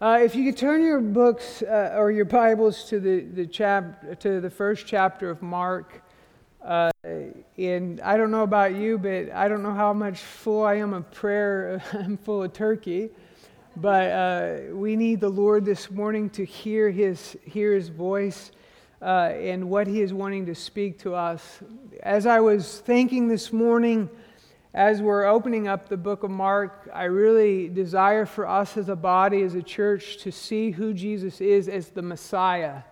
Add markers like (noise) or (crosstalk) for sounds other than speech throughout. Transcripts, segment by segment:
Uh, if you could turn your books uh, or your Bibles to the, the chap to the first chapter of Mark, uh, and I don't know about you, but I don't know how much full I am of prayer. (laughs) I'm full of turkey, but uh, we need the Lord this morning to hear His hear His voice uh, and what He is wanting to speak to us. As I was thinking this morning as we're opening up the book of Mark, I really desire for us as a body, as a church, to see who Jesus is as the Messiah,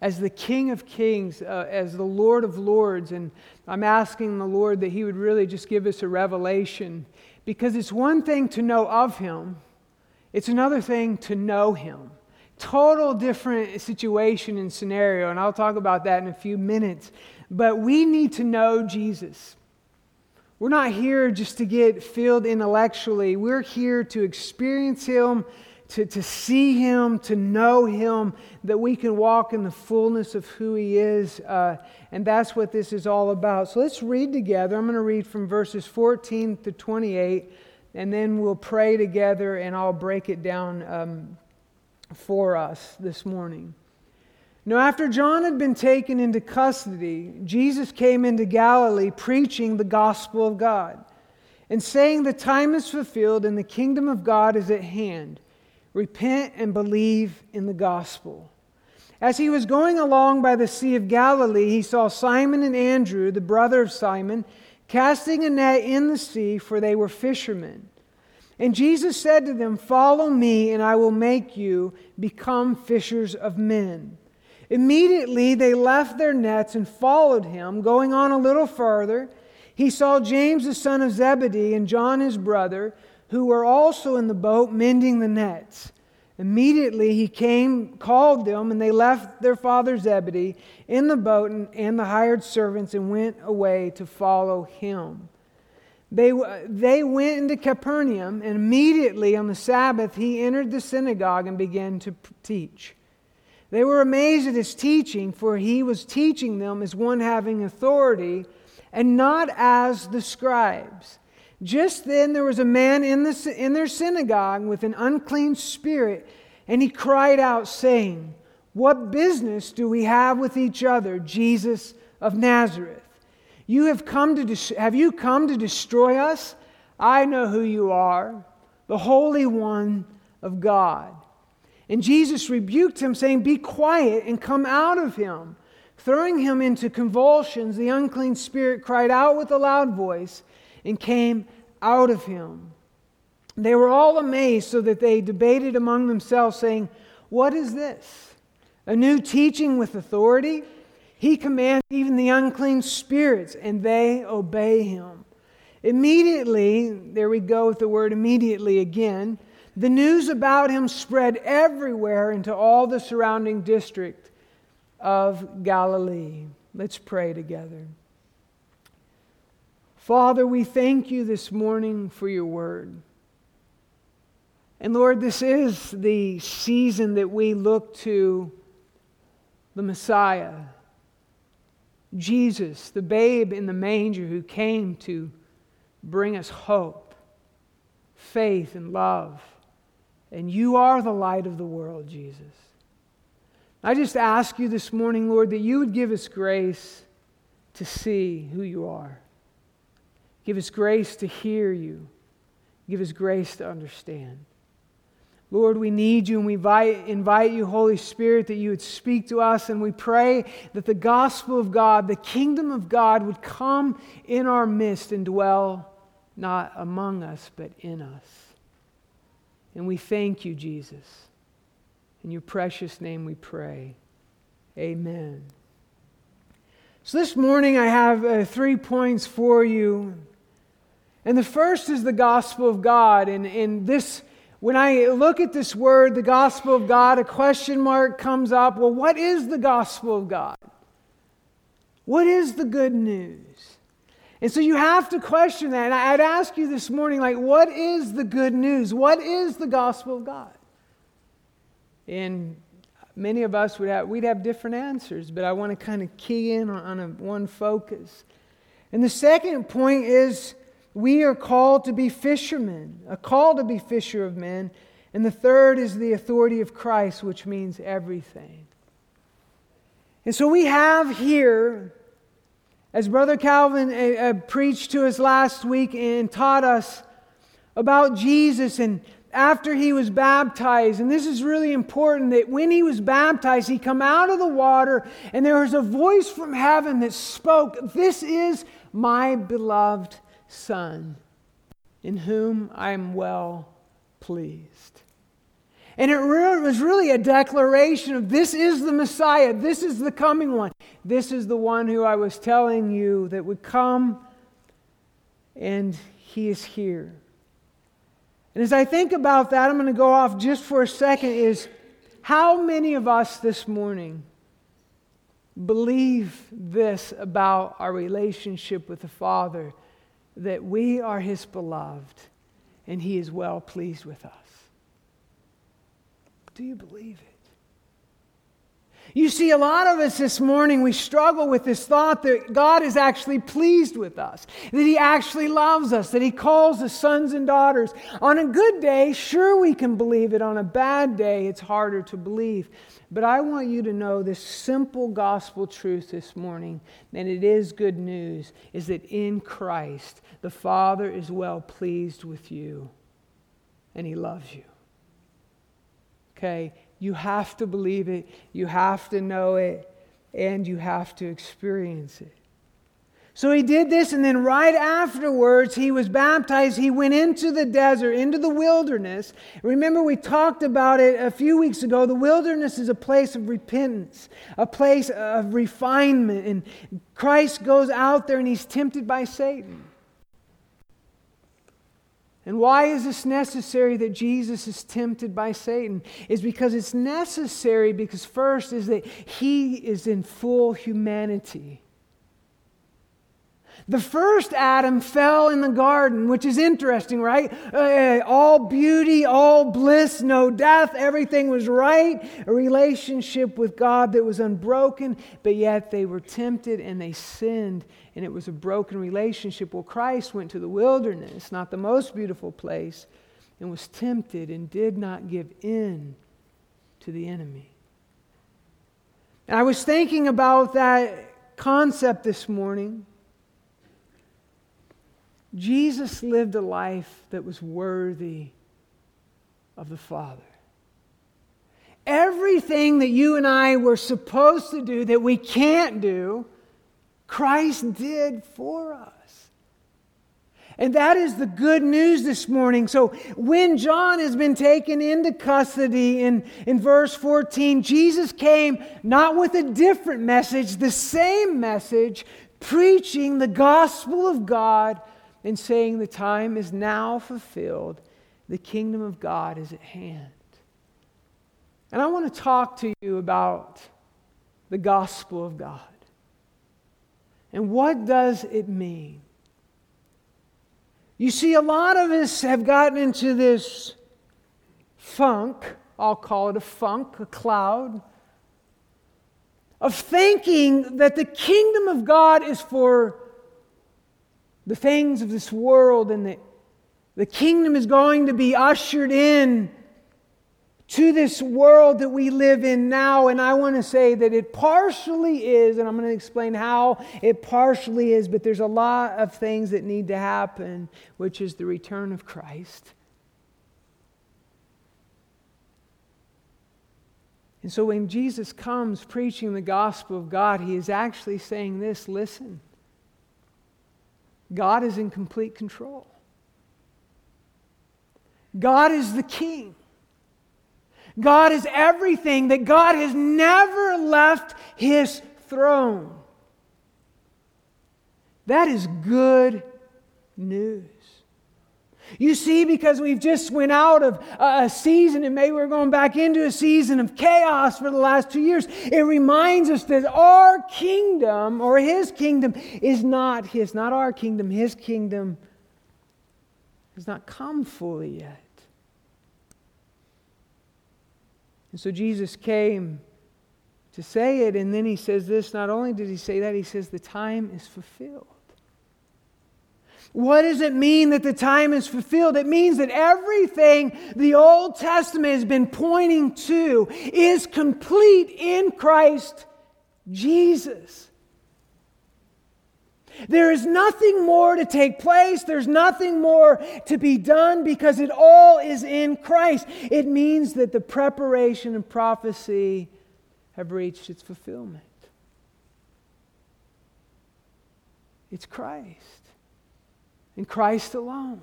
as the King of Kings, uh, as the Lord of Lords. And I'm asking the Lord that He would really just give us a revelation because it's one thing to know of Him, it's another thing to know Him. Total different situation and scenario, and I'll talk about that in a few minutes. But we need to know Jesus. We're not here just to get filled intellectually. We're here to experience Him, to, to see Him, to know Him, that we can walk in the fullness of who He is. Uh, and that's what this is all about. So let's read together. I'm going to read from verses 14 to 28, and then we'll pray together, and I'll break it down um, for us this morning. Now, after John had been taken into custody, Jesus came into Galilee preaching the gospel of God and saying, The time is fulfilled and the kingdom of God is at hand. Repent and believe in the gospel. As he was going along by the Sea of Galilee, he saw Simon and Andrew, the brother of Simon, casting a net in the sea, for they were fishermen. And Jesus said to them, Follow me, and I will make you become fishers of men. Immediately they left their nets and followed him. Going on a little further, he saw James the son of Zebedee and John his brother, who were also in the boat mending the nets. Immediately he came, called them, and they left their father Zebedee in the boat and, and the hired servants and went away to follow him. They, they went into Capernaum, and immediately on the Sabbath he entered the synagogue and began to teach. They were amazed at his teaching, for he was teaching them as one having authority and not as the scribes. Just then there was a man in, the, in their synagogue with an unclean spirit, and he cried out, saying, What business do we have with each other, Jesus of Nazareth? You have, come to have you come to destroy us? I know who you are, the Holy One of God. And Jesus rebuked him, saying, Be quiet and come out of him. Throwing him into convulsions, the unclean spirit cried out with a loud voice and came out of him. They were all amazed, so that they debated among themselves, saying, What is this? A new teaching with authority? He commands even the unclean spirits, and they obey him. Immediately, there we go with the word immediately again. The news about him spread everywhere into all the surrounding district of Galilee. Let's pray together. Father, we thank you this morning for your word. And Lord, this is the season that we look to the Messiah, Jesus, the babe in the manger who came to bring us hope, faith, and love. And you are the light of the world, Jesus. I just ask you this morning, Lord, that you would give us grace to see who you are. Give us grace to hear you. Give us grace to understand. Lord, we need you and we invite, you, Holy Spirit, that you would speak to us. And we pray that the gospel of God, the kingdom of God, would come in our midst and dwell not among us, but in us. And we thank you, Jesus. In your precious name we pray. Amen. So this morning I have uh, three points for you. And the first is the gospel of God. And, and this, when I look at this word, the gospel of God, a question mark comes up. Well, what is the gospel of God? What is the good news? And so you have to question that. And I'd ask you this morning, like, what is the good news? What is the gospel of God? And many of us would have, we'd have different answers, but I want to kind of key in on, a, one focus. And the second point is we are called to be fishermen, a call to be fisher of men. And the third is the authority of Christ, which means everything. And so we have here, as Brother Calvin uh, preached to us last week and taught us about Jesus and after he was baptized and this is really important that when he was baptized he come out of the water and there was a voice from heaven that spoke this is my beloved son in whom i am well pleased. And it really, was really a declaration of this is the Messiah, this is the coming one, this is the one who I was telling you that would come, and he is here. And as I think about that, I'm going to go off just for a second. Is how many of us this morning believe this about our relationship with the Father that we are His beloved and He is well pleased with us? Do you believe it? You see, a lot of us this morning, we struggle with this thought that God is actually pleased with us, that He actually loves us, that He calls us sons and daughters. On a good day, sure, we can believe it. On a bad day, it's harder to believe. But I want you to know this simple gospel truth this morning, and it is good news, is that in Christ, the Father is well pleased with you, and He loves you. Okay? You have to believe it, you have to know it, and you have to experience it. So he did this, and then right afterwards, he was baptized. He went into the desert, into the wilderness. Remember, we talked about it a few weeks ago. The wilderness is a place of repentance, a place of refinement. And Christ goes out there and he's tempted by Satan. And why is this necessary that Jesus is tempted by Satan? Is because it's necessary because first is that he is in full humanity. The first Adam fell in the garden, which is interesting, right? Uh, all beauty, all bliss, no death, everything was right. A relationship with God that was unbroken, but yet they were tempted and they sinned, and it was a broken relationship. Well, Christ went to the wilderness, not the most beautiful place, and was tempted and did not give in to the enemy. And I was thinking about that concept this morning. Jesus lived a life that was worthy of the Father. Everything that you and I were supposed to do that we can't do, Christ did for us. And that is the good news this morning. So, when John has been taken into custody in, in verse 14, Jesus came not with a different message, the same message, preaching the gospel of God and saying, The time is now fulfilled, the kingdom of God is at hand. And I want to talk to you about the gospel of God. And what does it mean? You see, a lot of us have gotten into this funk, I'll call it a funk, a cloud, of thinking that the kingdom of God is for the things of this world and that the kingdom is going to be ushered in to this world that we live in now. And I want to say that it partially is, and I'm going to explain how it partially is, but there's a lot of things that need to happen, which is the return of Christ. And so when Jesus comes preaching the gospel of God, he is actually saying this listen. God is in complete control. God is the king. God is everything, that God has never left his throne. That is good news. You see, because we've just went out of a season and maybe we're going back into a season of chaos for the last two years, it reminds us that our kingdom or his kingdom is not his, not our kingdom. His kingdom has not come fully yet. And so Jesus came to say it, and then he says this not only did he say that, he says, The time is fulfilled. What does it mean that the time is fulfilled? It means that everything the Old Testament has been pointing to is complete in Christ Jesus. There is nothing more to take place. There's nothing more to be done because it all is in Christ. It means that the preparation and prophecy have reached its fulfillment. It's Christ and Christ alone.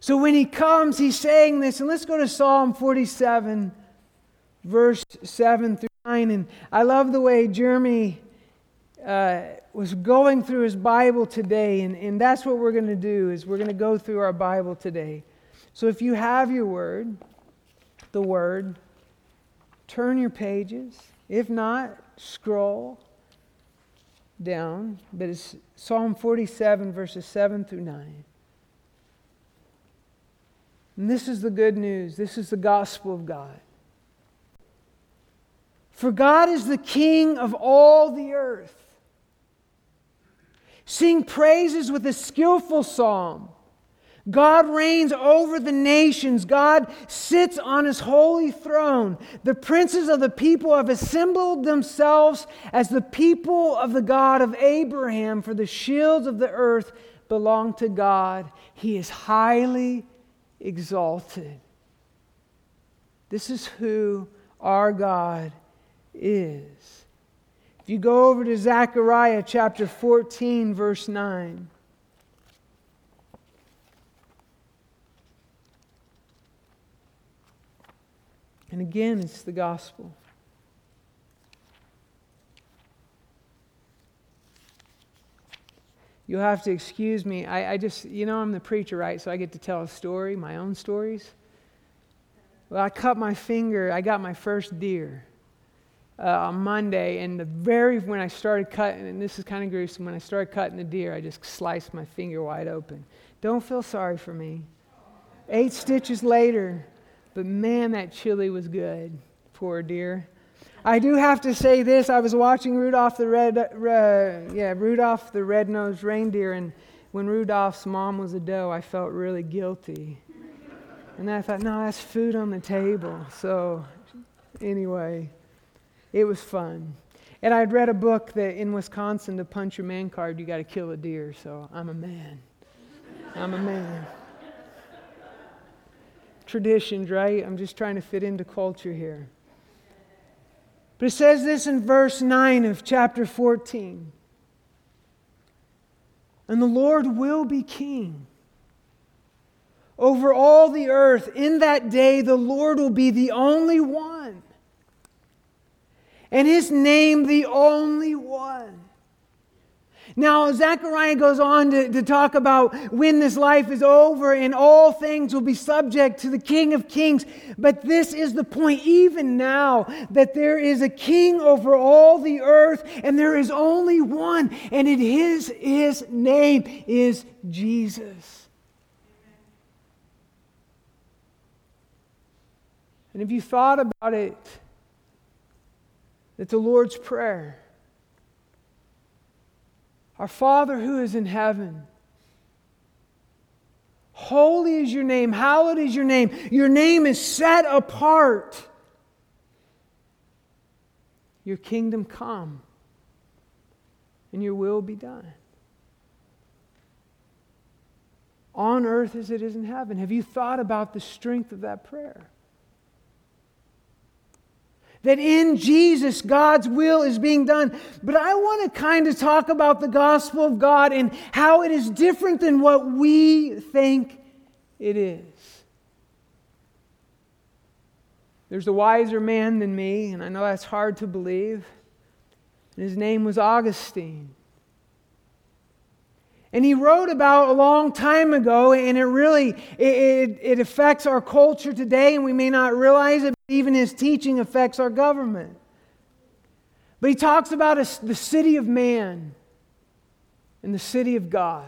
So when he comes, he's saying this, and let's go to Psalm 47, verse 7 through 9. And I love the way Jeremy uh, was going through his Bible today, and, and that's what we're going to do, is we're going to go through our Bible today. So if you have your word, the word, turn your pages. If not, scroll down. But it's Psalm 47, verses 7 through 9. And this is the good news. This is the gospel of God. For God is the King of all the earth. Sing praises with a skillful psalm. God reigns over the nations. God sits on his holy throne. The princes of the people have assembled themselves as the people of the God of Abraham, for the shields of the earth belong to God. He is highly exalted. This is who our God is. If you go over to Zechariah chapter 14, verse 9. And again, it's the gospel. You'll have to excuse me. I, I, just, you know, I'm the preacher, right? So I get to tell a story, my own stories. Well, I cut my finger. I got my first deer uh, on Monday, and the very when I started cutting, and this is kind of gruesome, when I started cutting the deer, I just sliced my finger wide open. Don't feel sorry for me. Eight stitches later, but man, that chili was good. Poor deer. I do have to say this: I was watching Rudolph the red, uh, yeah, Rudolph the red-nosed reindeer, and when Rudolph's mom was a doe, I felt really guilty. And I thought, no, that's food on the table. So, anyway, it was fun. And I'd read a book that in Wisconsin, to punch your man card, you got to kill a deer. So I'm a man. I'm a man. Traditions, right? I'm just trying to fit into culture here. But it says this in verse 9 of chapter 14. And the Lord will be king over all the earth. In that day, the Lord will be the only one and his name the only one. Now, Zechariah goes on to, to talk about when this life is over and all things will be subject to the King of Kings. But this is the point, even now, that there is a king over all the earth and there is only one, and it is, his name is Jesus. And if you thought about it, that the Lord's Prayer, Our Father who is in heaven, holy is your name, hallowed is your name, your name is set apart. Your kingdom come, and your will be done. On earth as it is in heaven. Have you thought about the strength of that prayer? That in Jesus, God's will is being done. But I want to kind of talk about the gospel of God and how it is different than what we think it is. There's a wiser man than me, and I know that's hard to believe. And his name was Augustine. And he wrote about a long time ago, and it really it, it, it, affects our culture today, and we may not realize it. Even his teaching affects our government. But he talks about a, the city of man and the city of God.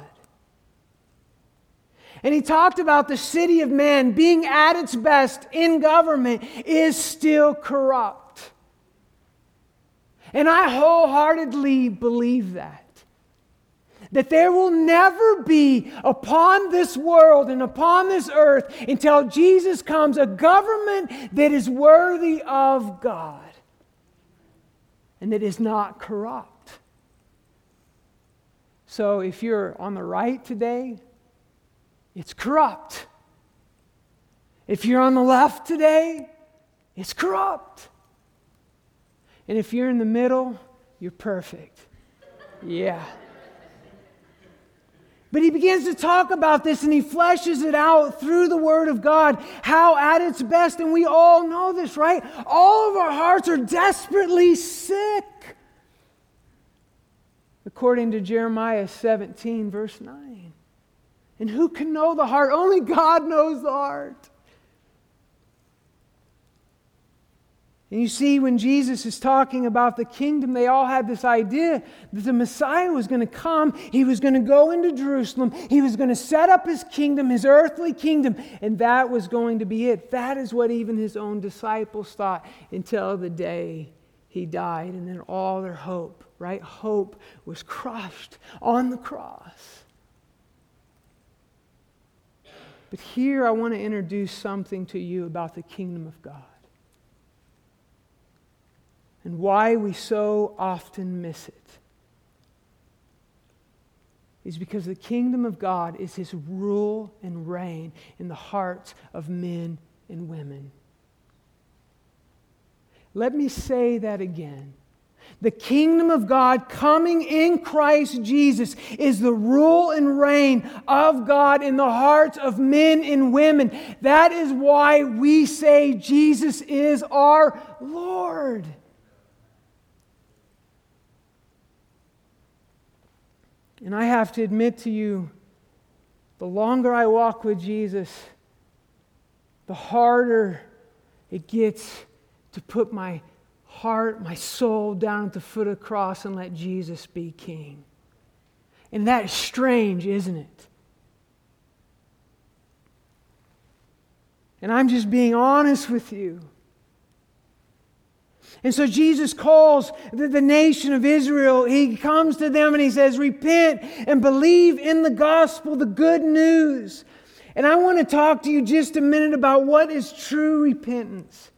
And he talked about the city of man being at its best in government is still corrupt. And I wholeheartedly believe that. That there will never be upon this world and upon this earth until Jesus comes a government that is worthy of God and that is not corrupt. So if you're on the right today, it's corrupt. If you're on the left today, it's corrupt. And if you're in the middle, you're perfect. Yeah. But he begins to talk about this and he fleshes it out through the Word of God, how at its best, and we all know this, right? All of our hearts are desperately sick. According to Jeremiah 17, verse 9. And who can know the heart? Only God knows the heart. And you see, when Jesus is talking about the kingdom, they all had this idea that the Messiah was going to come. He was going to go into Jerusalem. He was going to set up his kingdom, his earthly kingdom, and that was going to be it. That is what even his own disciples thought until the day he died. And then all their hope, right? Hope was crushed on the cross. But here I want to introduce something to you about the kingdom of God and why we so often miss it is because the kingdom of God is his rule and reign in the hearts of men and women. Let me say that again. The kingdom of God coming in Christ Jesus is the rule and reign of God in the hearts of men and women. That is why we say Jesus is our Lord. And I have to admit to you, the longer I walk with Jesus, the harder it gets to put my heart, my soul down at the foot of the cross and let Jesus be king. And that is strange, isn't it? And I'm just being honest with you. And so Jesus calls the, the, nation of Israel. He comes to them and he says, Repent and believe in the gospel, the good news. And I want to talk to you just a minute about what is true repentance.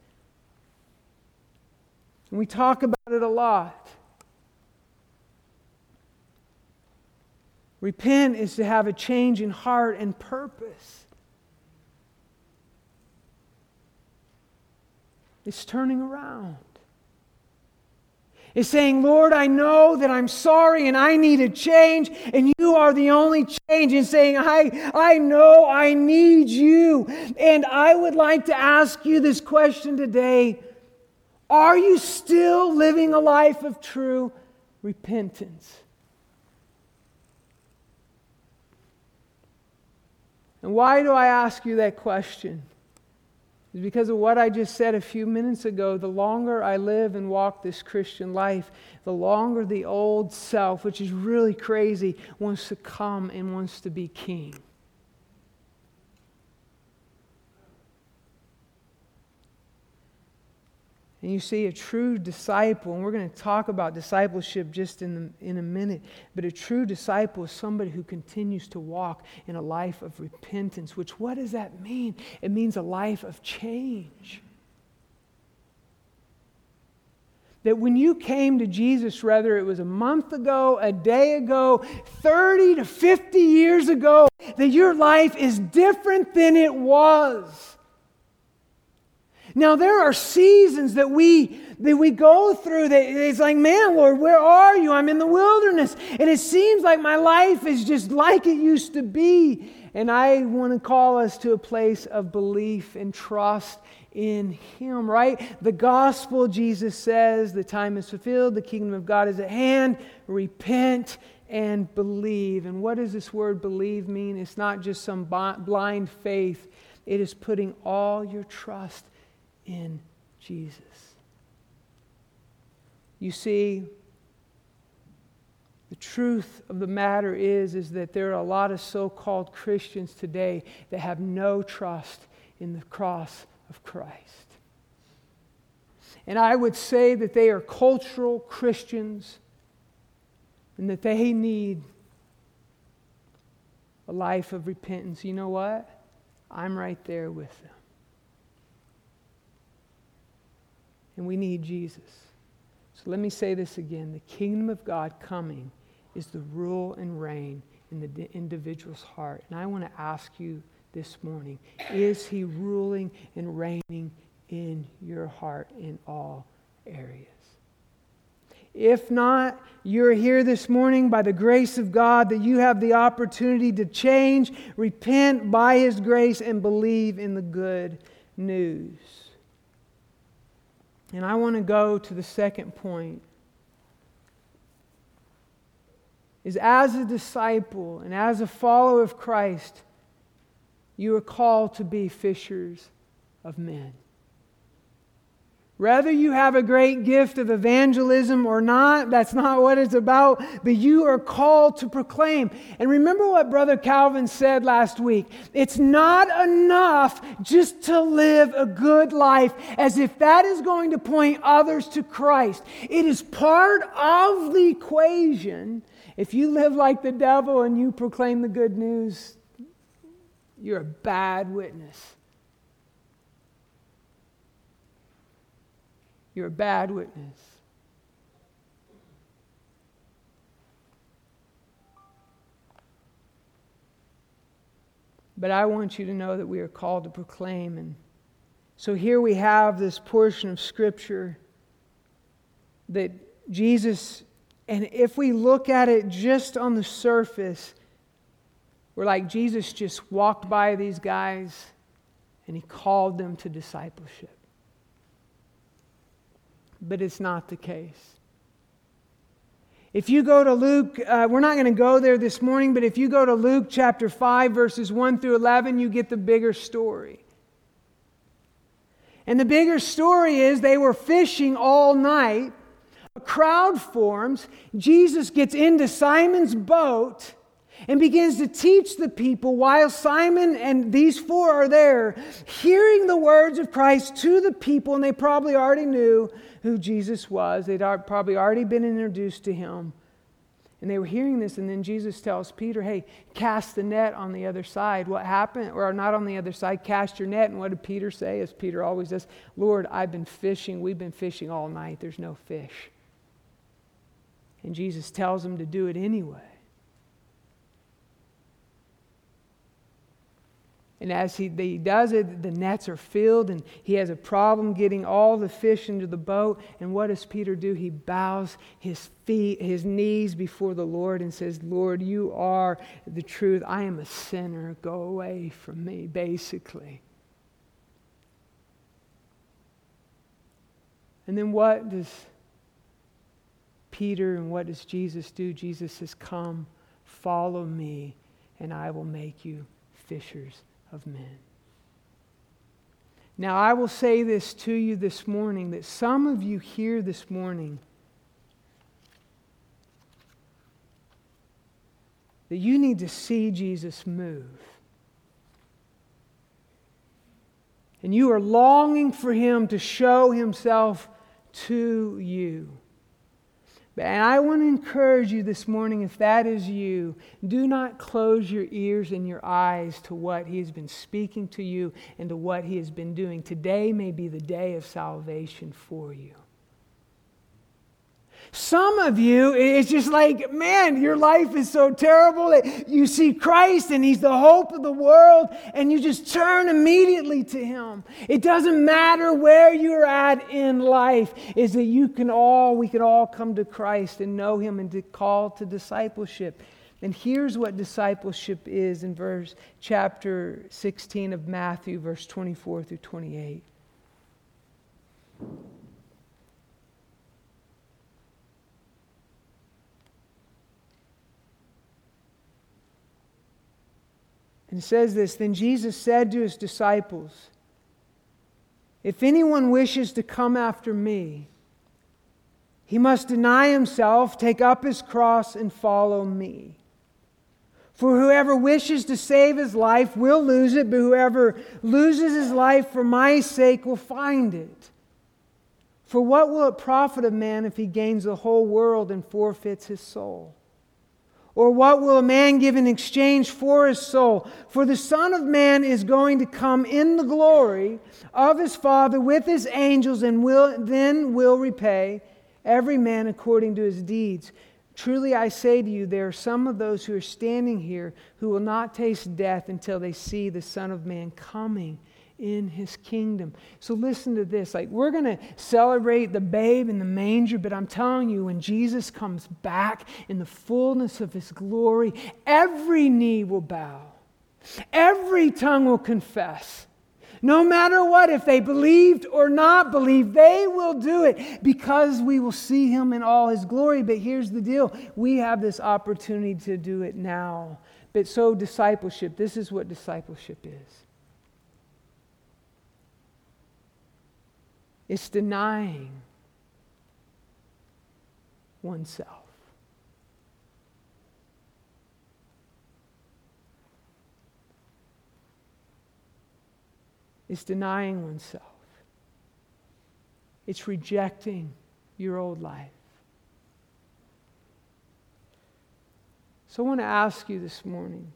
And we talk about it a lot. Repent is to have a change in heart and purpose. It's turning around is saying, Lord, I know that I'm sorry and I need a change, and you are the only change. And saying, I, I know I need you. And I would like to ask you this question today Are you still living a life of true repentance? And why do I ask you that question? Is because of what I just said a few minutes ago. The longer I live and walk this Christian life, the longer the old self, which is really crazy, wants to come and wants to be king. And you see, a true disciple, and we're going to talk about discipleship just in, the, in a minute, but a true disciple is somebody who continues to walk in a life of repentance, which what does that mean? It means a life of change. That when you came to Jesus, whether it was a month ago, a day ago, 30 to 50 years ago, that your life is different than it was. Now there are seasons that we that we go through that it's like, man, Lord, where are you? I'm in the wilderness. And it seems like my life is just like it used to be. And I want to call us to a place of belief and trust in Him, right? The gospel, Jesus says, the time is fulfilled, the kingdom of God is at hand. Repent and believe. And what does this word believe mean? It's not just some blind faith, it is putting all your trust in Jesus. You see, the truth of the matter is, is that there are a lot of so-called Christians today that have no trust in the cross of Christ. And I would say that they are cultural Christians and that they need a life of repentance, you know what? I'm right there with them. And we need Jesus. So let me say this again the kingdom of God coming is the rule and reign in the individual's heart. And I want to ask you this morning is he ruling and reigning in your heart in all areas? If not, you're here this morning by the grace of God that you have the opportunity to change, repent by His grace, and believe in the good news. And I want to go to the second point. Is as a disciple and as a follower of Christ, you are called to be fishers of men. Whether you have a great gift of evangelism or not, that's not what it's about, but you are called to proclaim. And remember what Brother Calvin said last week it's not enough just to live a good life as if that is going to point others to Christ. It is part of the equation. If you live like the devil and you proclaim the good news, you're a bad witness. You're a bad witness. But I want you to know that we are called to proclaim. And so here we have this portion of Scripture that Jesus, and if we look at it just on the surface, we're like Jesus just walked by these guys and he called them to discipleship but it's not the case. If you go to Luke, uh, we're not going to go there this morning, but if you go to Luke chapter 5, verses 1 through 11, you get the bigger story. And the bigger story is they were fishing all night. A crowd forms. Jesus gets into Simon's boat and begins to teach the people while Simon and these four are there, hearing the words of Christ to the people, and they probably already knew who Jesus was. They'd probably already been introduced to him. And they were hearing this, and then Jesus tells Peter, Hey, cast the net on the other side. What happened? Or not on the other side, cast your net. And what did Peter say? As Peter always does, Lord, I've been fishing. We've been fishing all night. There's no fish. And Jesus tells him to do it anyway. And as he, he does it, the nets are filled, and he has a problem getting all the fish into the boat. And what does Peter do? He bows his feet, his knees before the Lord and says, Lord, you are the truth. I am a sinner. Go away from me, basically. And then what does Peter and what does Jesus do? Jesus says, Come, follow me, and I will make you fishers of men. Now, I will say this to you this morning that some of you here this morning, that you need to see Jesus move. And you are longing for him to show himself to you. And I want to encourage you this morning, if that is you, do not close your ears and your eyes to what He has been speaking to you and to what He has been doing. Today may be the day of salvation for you. Some of you, it's just like, man, your life is so terrible that you see Christ and He's the hope of the world and you just turn immediately to Him. It doesn't matter where you're at in life, is that you can all, we can all come to Christ and know Him and to call to discipleship. And here's what discipleship is in verse chapter 16 of Matthew, verse 24 through 28. And says this Then Jesus said to his disciples, If anyone wishes to come after me, he must deny himself, take up his cross, and follow me. For whoever wishes to save his life will lose it, but whoever loses his life for my sake will find it. For what will it profit a man if he gains the whole world and forfeits his soul? Or what will a man give in exchange for his soul? For the Son of Man is going to come in the glory of his Father with his angels, and will, then will repay every man according to his deeds. Truly I say to you, there are some of those who are standing here who will not taste death until they see the Son of Man coming in his kingdom. So listen to this. Like we're going to celebrate the babe in the manger, but I'm telling you when Jesus comes back in the fullness of his glory, every knee will bow. Every tongue will confess. No matter what, if they believed or not believed, they will do it because we will see him in all his glory. But here's the deal we have this opportunity to do it now. But so, discipleship, this is what discipleship is It's denying oneself. It's denying oneself. It's rejecting your old life. So I want to ask you this morning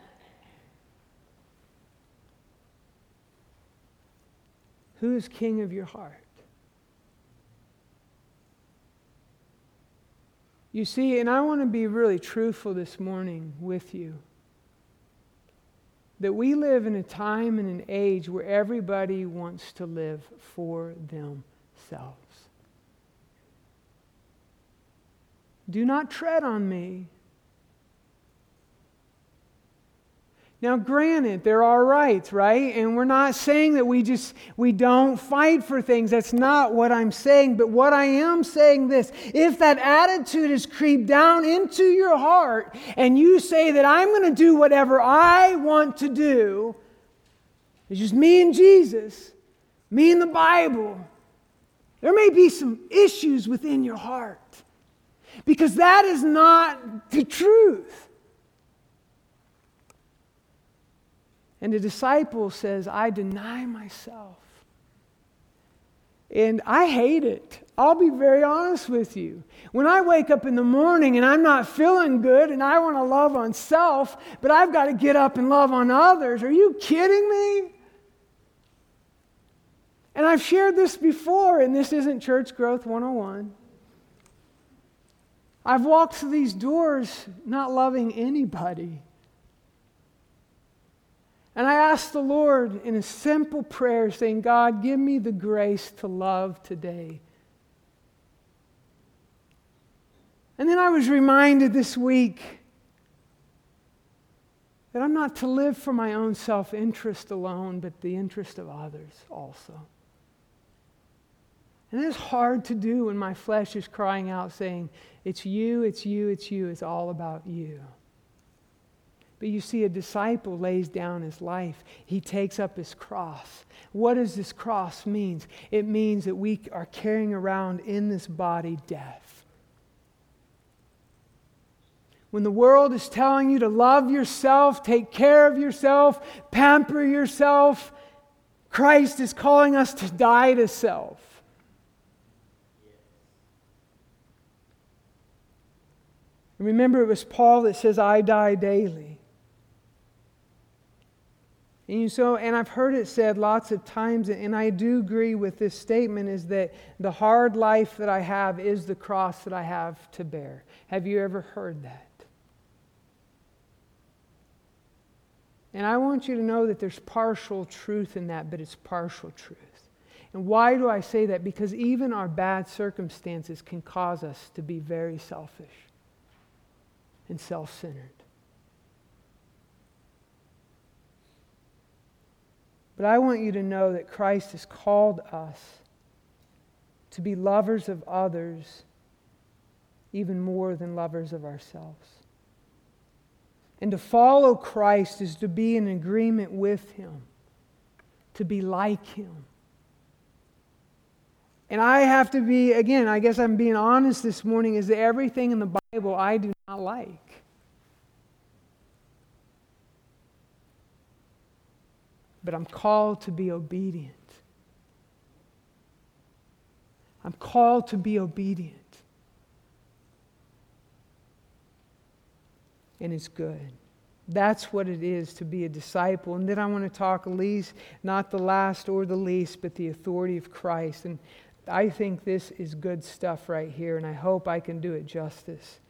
who is king of your heart? You see, and I want to be really truthful this morning with you that we live in a time and an age where everybody wants to live for themselves. Do not tread on me. Now, granted, there are rights, right? And we're not saying that we just we don't fight for things. That's not what I'm saying. But what I am saying this, if that attitude is creeped down into your heart and you say that I'm going to do whatever I want to do, it's just me and Jesus, me and the Bible. There may be some issues within your heart because that is not the truth. And the disciple says, I deny myself. And I hate it. I'll be very honest with you. When I wake up in the morning and I'm not feeling good and I want to love on self, but I've got to get up and love on others, are you kidding me? And I've shared this before, and this isn't Church Growth 101. I've walked through these doors not loving anybody. And I asked the Lord in a simple prayer, saying, God, give me the grace to love today. And then I was reminded this week that I'm not to live for my own self interest alone, but the interest of others also. And it's hard to do when my flesh is crying out, saying, It's you, it's you, it's you, it's all about you. But you see, a disciple lays down his life. He takes up his cross. What does this cross mean? It means that we are carrying around in this body death. When the world is telling you to love yourself, take care of yourself, pamper yourself, Christ is calling us to die to self. remember, it was Paul that says, I die daily. And so, and I've heard it said lots of times, and I do agree with this statement, is that the hard life that I have is the cross that I have to bear. Have you ever heard that? And I want you to know that there's partial truth in that, but it's partial truth. And why do I say that? Because even our bad circumstances can cause us to be very selfish and self centered. But I want you to know that Christ has called us to be lovers of others even more than lovers of ourselves. And to follow Christ is to be in agreement with Him, to be like Him. And I have to be, again, I guess I'm being honest this morning, is that everything in the Bible I do not like. But I'm called to be obedient. I'm called to be obedient. and it's good. That's what it is to be a disciple. And then I want to talk least, not the last or the least, but the authority of Christ. And I think this is good stuff right here, and I hope I can do it justice.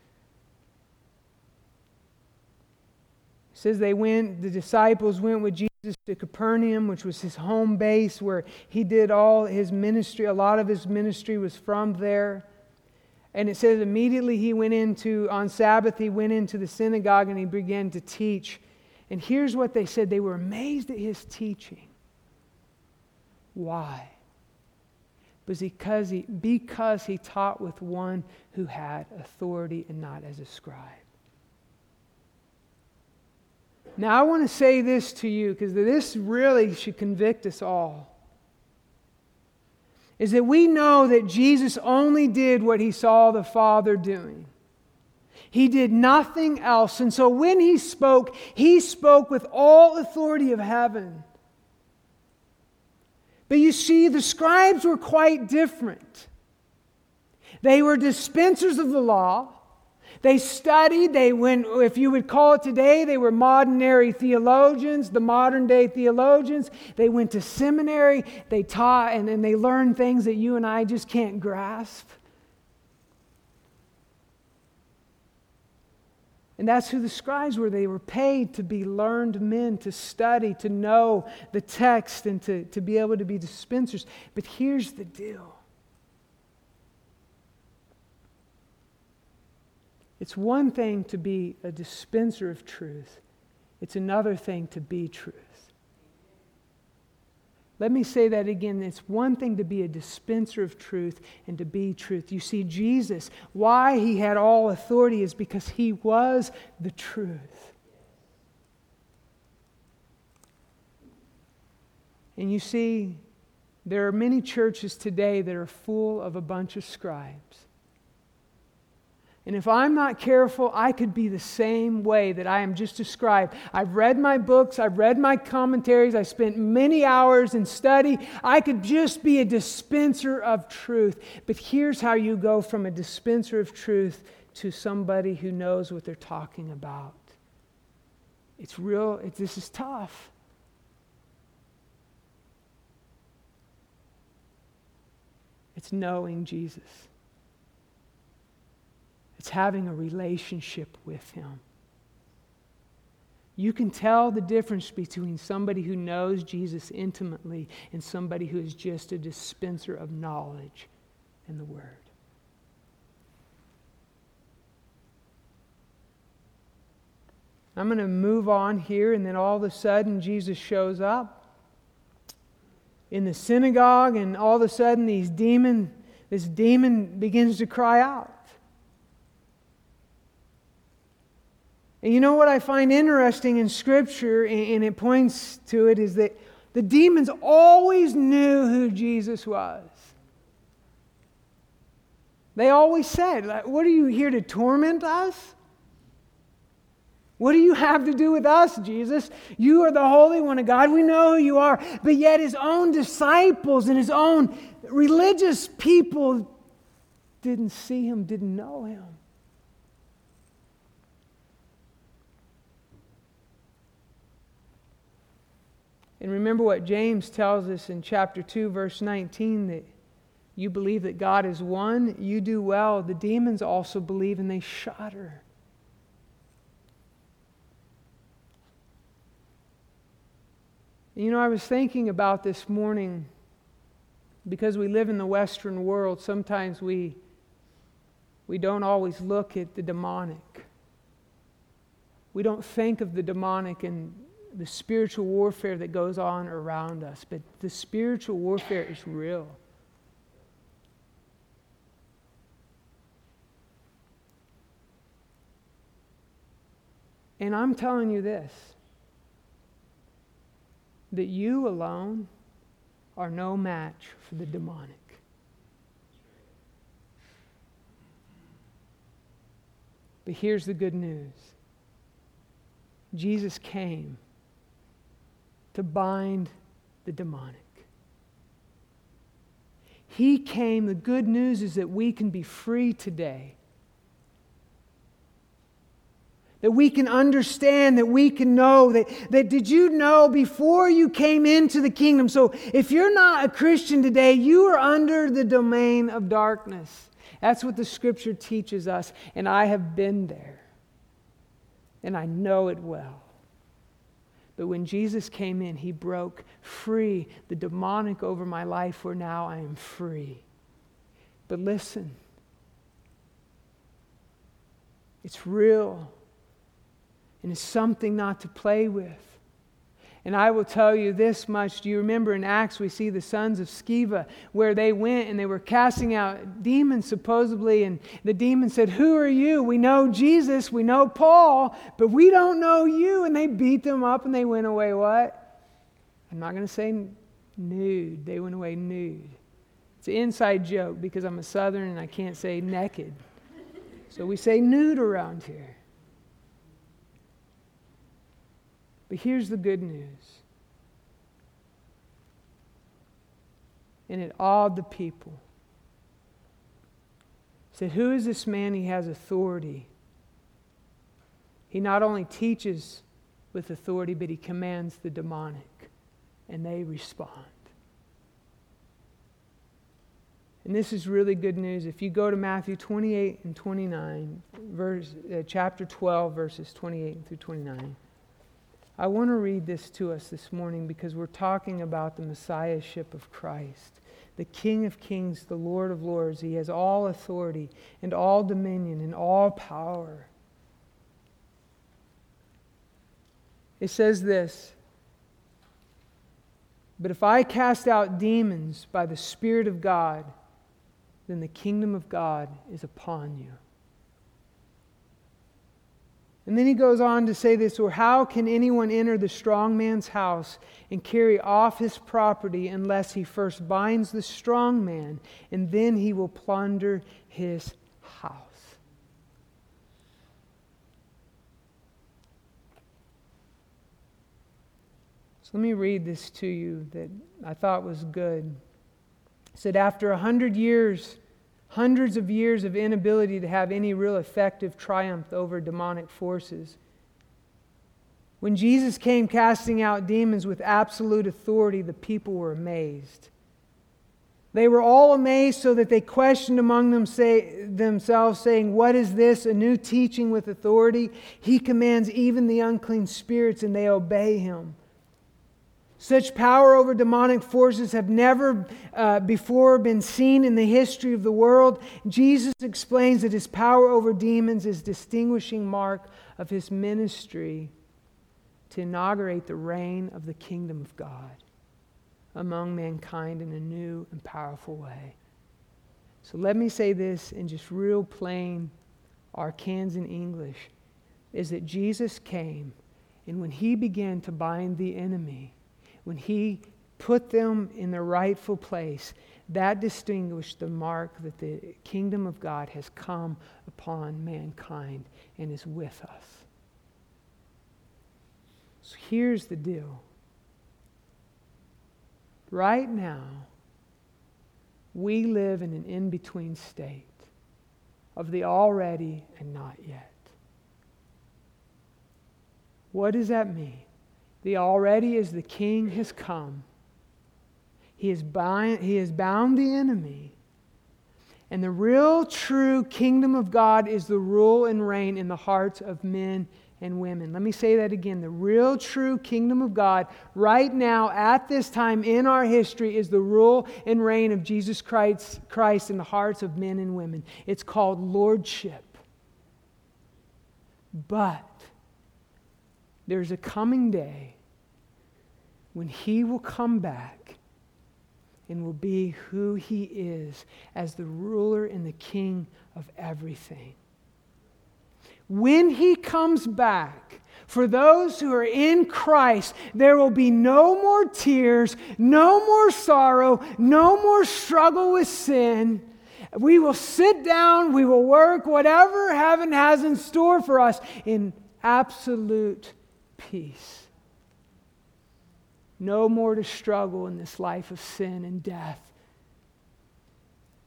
It says they went, the disciples went with Jesus to Capernaum, which was his home base where he did all his ministry. A lot of his ministry was from there. And it says immediately he went into, on Sabbath, he went into the synagogue and he began to teach. And here's what they said they were amazed at his teaching. Why? Because he, because he taught with one who had authority and not as a scribe. Now, I want to say this to you because this really should convict us all is that we know that Jesus only did what he saw the Father doing. He did nothing else. And so when he spoke, he spoke with all authority of heaven. But you see, the scribes were quite different. They were dispensers of the law. They studied, they went, if you would call it today, they were modernary theologians, the modern day theologians. They went to seminary, they taught, and, and they learned things that you and I just can't grasp. And that's who the scribes were. They were paid to be learned men, to study, to know the text, and to, to be able to be dispensers. But here's the deal It's one thing to be a dispenser of truth, it's another thing to be truth. Let me say that again. It's one thing to be a dispenser of truth and to be truth. You see, Jesus, why he had all authority is because he was the truth. And you see, there are many churches today that are full of a bunch of scribes. And if I'm not careful, I could be the same way that I am just described. I've read my books, I've read my commentaries, I spent many hours in study. I could just be a dispenser of truth. But here's how you go from a dispenser of truth to somebody who knows what they're talking about. It's real, it, this is tough. It's knowing Jesus. It's having a relationship with Him. You can tell the difference between somebody who knows Jesus intimately and somebody who is just a dispenser of knowledge in the Word. I'm going to move on here, and then all of a sudden, Jesus shows up in the synagogue, and all of a sudden, these demon, this demon begins to cry out. And you know what I find interesting in Scripture, and it points to it, is that the demons always knew who Jesus was. They always said, What are you here to torment us? What do you have to do with us, Jesus? You are the Holy One of God. We know who you are. But yet, his own disciples and his own religious people didn't see him, didn't know him. And remember what James tells us in chapter 2, verse 19 that you believe that God is one, you do well. The demons also believe and they shudder. You know, I was thinking about this morning because we live in the Western world, sometimes we, we don't always look at the demonic. We don't think of the demonic and the spiritual warfare that goes on around us, but the spiritual warfare is real. And I'm telling you this that you alone are no match for the demonic. But here's the good news Jesus came to bind the demonic. He came. The good news is that we can be free today. that we can understand, that we can know. That, that did you know before you came into the kingdom? So if you're not a Christian today, you are under the domain of darkness. That's what the scripture teaches us, and I have been there, and I know it well. But when Jesus came in, he broke free the demonic over my life, where now I am free. But listen, it's real and it's something not to play with. And I will tell you this much. Do you remember in Acts we see the sons of Sceva where they went and they were casting out demons supposedly? And the demon said, Who are you? We know Jesus, we know Paul, but we don't know you. And they beat them up and they went away what? I'm not going to say nude. They went away nude. It's an inside joke because I'm a southern and I can't say naked. So we say nude around here. But here's the good news. And it awed the people. said, Who is this man? He has authority. He not only teaches with authority, but he commands the demonic, and they respond. And this is really good news. If you go to Matthew 28 and 29, verse, uh, chapter 12, verses 28 through 29. I want to read this to us this morning because we're talking about the Messiahship of Christ, the King of Kings, the Lord of Lords. He has all authority and all dominion and all power. It says this But if I cast out demons by the Spirit of God, then the kingdom of God is upon you. And then he goes on to say this or how can anyone enter the strong man's house and carry off his property unless he first binds the strong man, and then he will plunder his house? So let me read this to you that I thought was good. It said, After a hundred years, hundreds of years of inability to have any real effective triumph over demonic forces. When Jesus came casting out demons with absolute authority, the people were amazed. They were all amazed so that they questioned among them say, themselves, saying, What is this? A new teaching with authority? He commands even the unclean spirits, and they obey him. Such power over demonic forces have never uh, before been seen in the history of the world. Jesus explains that his power over demons is distinguishing mark of his ministry to inaugurate the reign of the kingdom of God among mankind in a new and powerful way. So let me say this in just real plain Arkansan English is that Jesus came and when he began to bind the enemy when he put them in their rightful place, that distinguished the mark that the kingdom of God has come upon mankind and is with us. So here's the deal. Right now, we live in an in between state of the already and not yet. What does that mean? The already as the king has come. He has, bind, he has bound the enemy. And the real true kingdom of God is the rule and reign in the hearts of men and women. Let me say that again. The real true kingdom of God, right now, at this time in our history, is the rule and reign of Jesus Christ, Christ in the hearts of men and women. It's called lordship. But there's a coming day when he will come back and will be who he is as the ruler and the king of everything. When he comes back, for those who are in Christ, there will be no more tears, no more sorrow, no more struggle with sin. We will sit down, we will work, whatever heaven has in store for us, in absolute peace. No more to struggle in this life of sin and death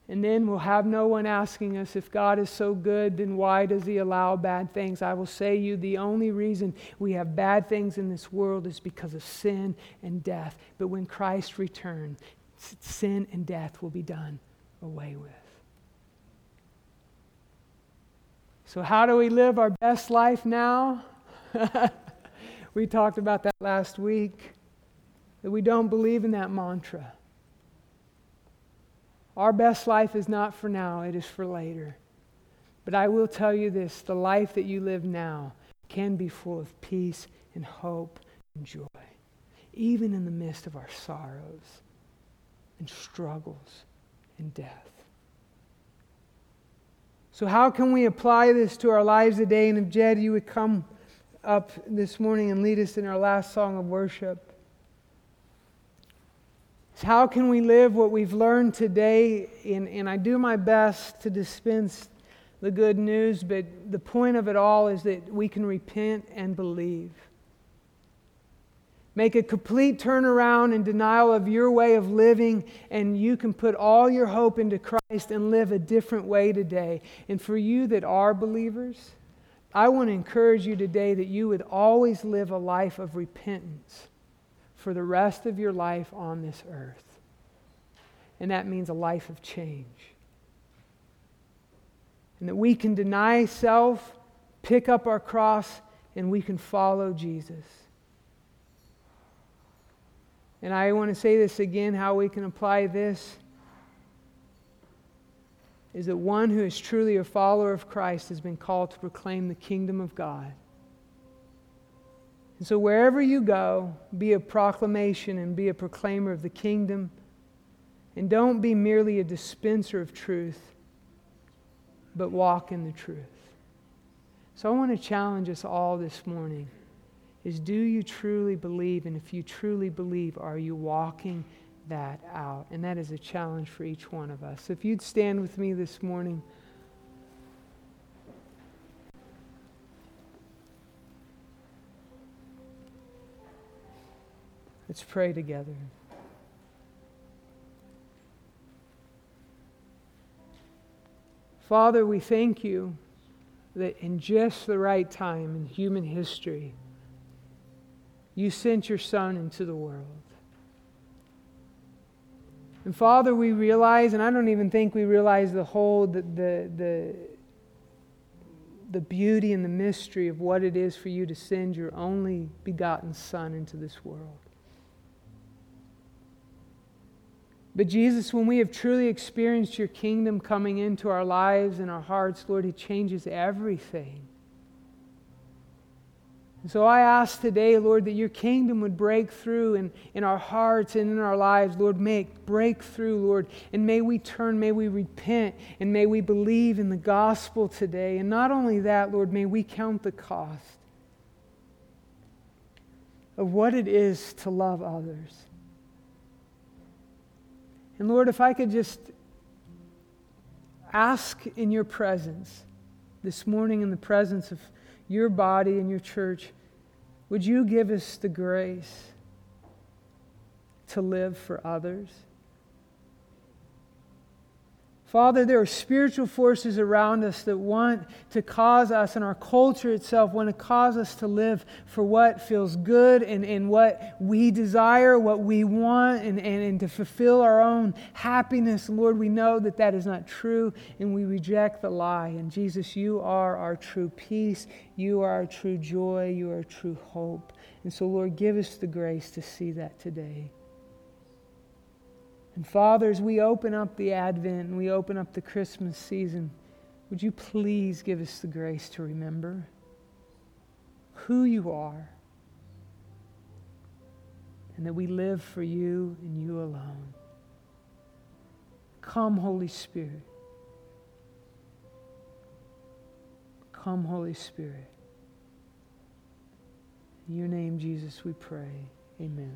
And then we'll have no one asking us if God is so good, then why does He allow bad things? I will say you the only reason we have bad things in this world is because of sin and death. But when Christ returns, sin and death will be done away with. So, how do we live our best life now? (laughs) we talked about that last week, that we don't believe in that mantra. Our best life is not for now, it is for later. But I will tell you this the life that you live now can be full of peace and hope and joy, even in the midst of our sorrows and struggles and death. So, how can we apply this to our lives today? And if Jed, you would come up this morning and lead us in our last song of worship. How can we live what we've learned today? And, and I do my best to dispense the good news, but the point of it all is that we can repent and believe. Make a complete turnaround and denial of your way of living, and you can put all your hope into Christ and live a different way today. And for you that are believers, I want to encourage you today that you would always live a life of repentance for the rest of your life on this earth. And that means a life of change. And that we can deny self, pick up our cross, and we can follow Jesus. And I want to say this again how we can apply this is that one who is truly a follower of Christ has been called to proclaim the kingdom of God. And so, wherever you go, be a proclamation and be a proclaimer of the kingdom. And don't be merely a dispenser of truth, but walk in the truth. So, I want to challenge us all this morning is do you truly believe? And if you truly believe, are you walking that out? And that is a challenge for each one of us. So, if you'd stand with me this morning. Let's pray together. Father, we thank you that in just the right time in human history, you sent your Son into the world. And Father, we realize, and I don't even think we realize the whole, the, the, the, the beauty and the mystery of what it is for you to send your only begotten Son into this world. But Jesus, when we have truly experienced your kingdom coming into our lives and our hearts, Lord, it changes everything. And so I ask today, Lord, that your kingdom would break through in, in our hearts and in our lives. Lord, make break through, Lord. And may we turn, may we repent, and may we believe in the gospel today. And not only that, Lord, may we count the cost of what it is to love others. And Lord, if I could just ask in your presence this morning, in the presence of your body and your church, would you give us the grace to live for others? Father, there are spiritual forces around us that want to cause us, and our culture itself want to cause us to live for what feels good and, and what we desire, what we want, and, and, and to fulfill our own happiness. Lord, we know that that is not true, and we reject the lie. And Jesus, you are our true peace. You are our true joy. You are our true hope. And so, Lord, give us the grace to see that today. And fathers, we open up the Advent and we open up the Christmas season. Would you please give us the grace to remember who you are and that we live for you and you alone? Come, Holy Spirit. Come, Holy Spirit. In your name, Jesus, we pray. Amen.